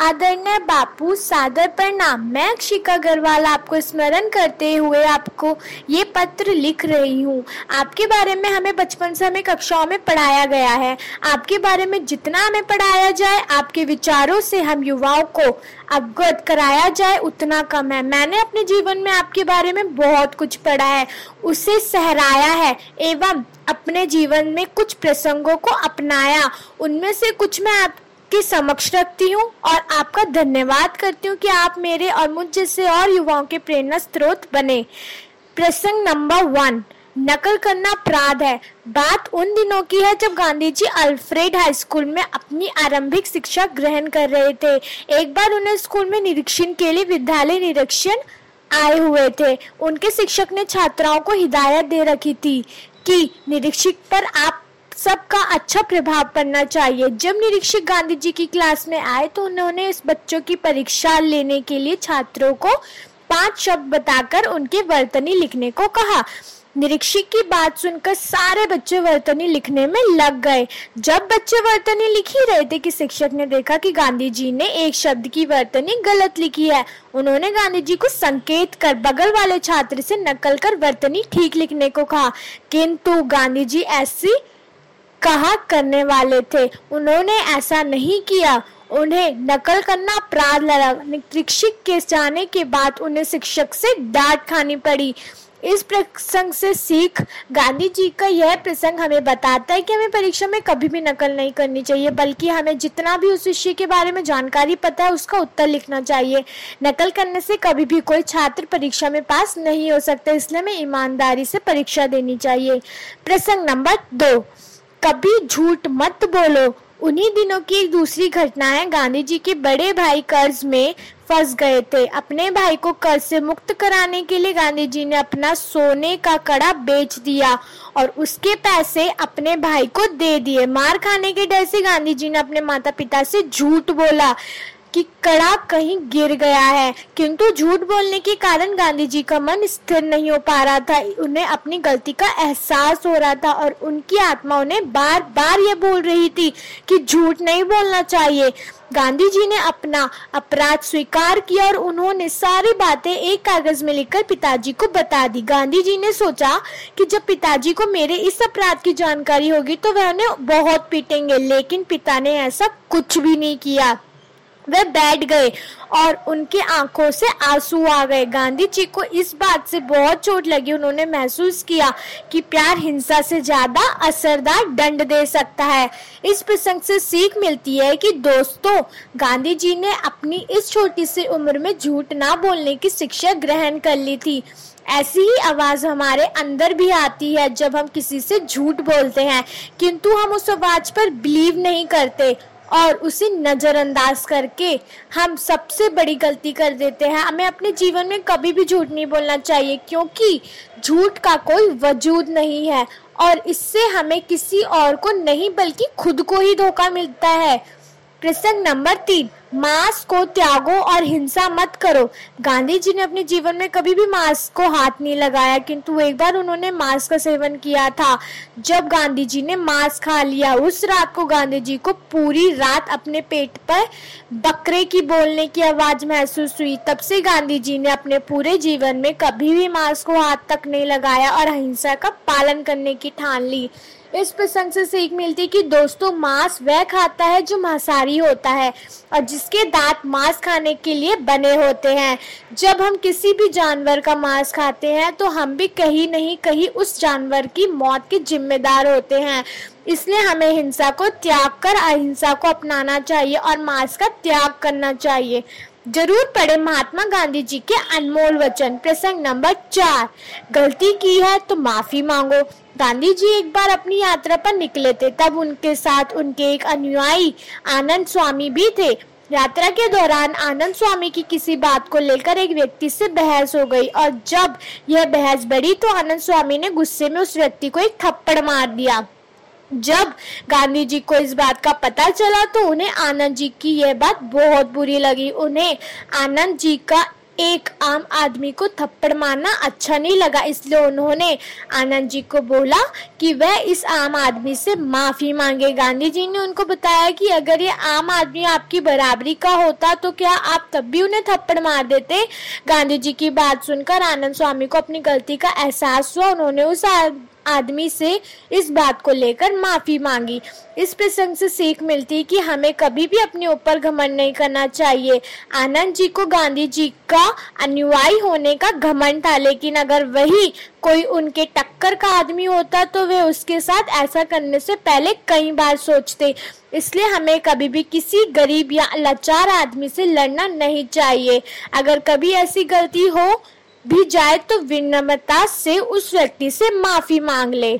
आदरणीय बापू सादर प्रणाम। मैं अक्षिका अग्रवाल आपको स्मरण करते हुए आपको ये पत्र लिख रही हूँ। आपके बारे में हमें बचपन से हमें कक्षाओं में पढ़ाया गया है। आपके बारे में जितना हमें पढ़ाया जाए, आपके विचारों से हम युवाओं को अवगत कराया जाए, उतना कम है। मैंने अपने जीवन में आपके बारे में बहुत कुछ पढ़ा है। उसे सहराया है एवं अपने जीवन में कुछ प्रसंगों को अपनाया। उनमें से कुछ मैं आप के समक्ष रखती हूँ और आपका धन्यवाद करती हूँ कि आप मेरे और मुझ जैसे और युवाओं के प्रेरणा स्रोत बने। प्रसंग नंबर वन, नकल करना अपराध है। बात उन दिनों की है जब Gandhi ji Alfred high school में अपनी आरंभिक शिक्षा ग्रहण कर रहे थे। एक बार उन्हें स्कूल में निरीक्षण के लिए विद्यालय निरीक्षण आए हुए थे। उनके शिक्षक ने छात्राओं को हिदायत दे रखी थी कि निरीक्षक पर आप सबका अच्छा प्रभाव पड़ना चाहिए। जब निरीक्षक गांधी जी की क्लास में आए तो उन्होंने इस बच्चों की परीक्षा लेने के लिए छात्रों को पाँच शब्द बताकर उनके वर्तनी लिखने को कहा। निरीक्षक की बात सुनकर सारे बच्चे वर्तनी लिखने में लग गए। जब बच्चे वर्तनी लिख ही रहे थे कि शिक्षक ने देखा कि गांधी जी ने एक शब्द की वर्तनी गलत लिखी है, उन्होंने गांधी जी को संकेत कर बगल वाले छात्र से नकल कर वर्तनी ठीक लिखने को कहा। किंतु गांधी जी ऐसी कहा करने वाले थे। उन्होंने ऐसा नहीं किया। उन्हें नकल करना अपराध लगा। शिक्षक के जाने के बाद उन्हें शिक्षक से डांट खानी पड़ी। इस प्रसंग से सीख। गांधी जी का यह प्रसंग हमें बताता है कि हमें परीक्षा में कभी भी नकल नहीं करनी चाहिए, बल्कि हमें जितना भी उस विषय के बारे में जानकारी पता है, उसका उत्तर लिखना चाहिए। नकल करने से कभी भी कोई छात्र परीक्षा में पास नहीं हो सकता, इसलिए हमें ईमानदारी से परीक्षा देनी चाहिए। प्रसंग नंबर दो। कभी झूठ मत बोलो। उन्हीं दिनों की दूसरी घटना है गांधी जी के बड़े भाई कर्ज में फंस गए थे। अपने भाई को कर्ज से मुक्त कराने के लिए गांधी जी ने अपना सोने का कड़ा बेच दिया और उसके पैसे अपने भाई को दे दिए। मार खाने के डर से गांधी जी ने अपने माता पिता से झूठ बोला। कि कड़ा कहीं गिर गया है। किंतु झूठ बोलने के कारण गांधी जी का मन स्थिर नहीं हो पा रहा था। उन्हें अपनी गलती का एहसास हो रहा था और उनकी आत्मा उन्हें बार बार ये बोल रही थी कि झूठ नहीं बोलना चाहिए। गांधी जी ने अपना अपराध स्वीकार किया और उन्होंने सारी बातें एक कागज़ में लिखकर पिताजी को बता दी। गांधी जी ने सोचा कि जब पिताजी को मेरे इस अपराध की जानकारी होगी तो वह उन्हें बहुत पीटेंगे, लेकिन पिता ने ऐसा कुछ भी नहीं किया। वे बैठ गए और उनके आँखों से आँसू आ गए। गांधी जी को इस बात से बहुत चोट लगी। उन्होंने महसूस किया कि प्यार हिंसा से ज़्यादा असरदार दंड दे सकता है। इस प्रसंग से सीख मिलती है कि दोस्तों, गांधी जी ने अपनी इस छोटी सी उम्र में झूठ ना बोलने की शिक्षा ग्रहण कर ली थी। ऐसी ही आवाज़ हमारे अंदर भी आती है जब हम किसी से झूठ बोलते हैं, किंतु हम उस आवाज़ पर बिलीव नहीं करते। और उसे नज़रअंदाज करके हम सबसे बड़ी गलती कर देते हैं। हमें अपने जीवन में कभी भी झूठ नहीं बोलना चाहिए, क्योंकि झूठ का कोई वजूद नहीं है और इससे हमें किसी और को नहीं, बल्कि खुद को ही धोखा मिलता है। प्रसंग नंबर तीन मांस को त्यागो और हिंसा मत करो। गांधी जी ने अपने जीवन में कभी भी मांस को हाथ नहीं लगाया, किंतु एक बार उन्होंने मांस का सेवन किया था। जब गांधी जी ने मांस खा लिया, उस रात को गांधी जी को पूरी रात अपने पेट पर बकरे की बोलने की आवाज़ महसूस हुई। तब से गांधी जी ने अपने पूरे जीवन में कभी भी मांस को हाथ तक नहीं लगाया और अहिंसा का पालन करने की ठान ली। इस प्रसंग से सीख मिलती कि दोस्तों मांस वह खाता है जो मांसाहारी होता है और जिसके दांत मांस खाने के लिए बने होते हैं। जब हम किसी भी जानवर का मांस खाते हैं तो हम भी कहीं नहीं, कहीं उस जानवर की मौत के जिम्मेदार होते हैं। इसलिए हमें हिंसा को त्याग कर, अहिंसा को अपनाना चाहिए और मांस का त्याग करना चाहिए। ज़रूर पढ़े महात्मा गांधी जी के अनमोल वचन, प्रसंग नंबर चार। गलती की है तो माफ़ी मांगो। गांधी जी एक बार अपनी यात्रा पर निकले थे, तब उनके साथ उनके एक अनुयायी आनंद स्वामी भी थे। यात्रा के दौरान आनंद स्वामी की किसी बात को लेकर एक व्यक्ति से बहस हो गई और जब यह बहस बढ़ी तो आनंद स्वामी ने गुस्से में उस व्यक्ति को एक थप्पड़ मार दिया। जब गांधी जी को इस बात का पता चला तो उन्हें आनंद जी की यह बात बहुत बुरी लगी। उन्हें आनंद जी का एक आम आदमी को थप्पड़ मारना अच्छा नहीं लगा, इसलिए उन्होंने आनंद जी को बोला कि वह इस आम आदमी से माफ़ी मांगे। गांधी जी ने उनको बताया कि अगर ये आम आदमी आपकी बराबरी का होता तो क्या आप तब भी उन्हें थप्पड़ मार देते? गांधी जी की बात सुनकर आनंद स्वामी को अपनी गलती का एहसास हुआ। उन्होंने उस आदमी से इस बात को लेकर माफ़ी मांगी। इस प्रसंग से सीख मिलती कि हमें कभी भी अपने ऊपर घमंड नहीं करना चाहिए। आनंद जी को गांधी जी का अनुयायी होने का घमंड था, लेकिन अगर वही कोई उनके टक्कर का आदमी होता तो वे उसके साथ ऐसा करने से पहले कई बार सोचते। इसलिए हमें कभी भी किसी गरीब या लाचार आदमी से लड़ना नहीं चाहिए। अगर कभी ऐसी गलती हो भी जाए तो विनम्रता से उस व्यक्ति से माफ़ी मांग ले।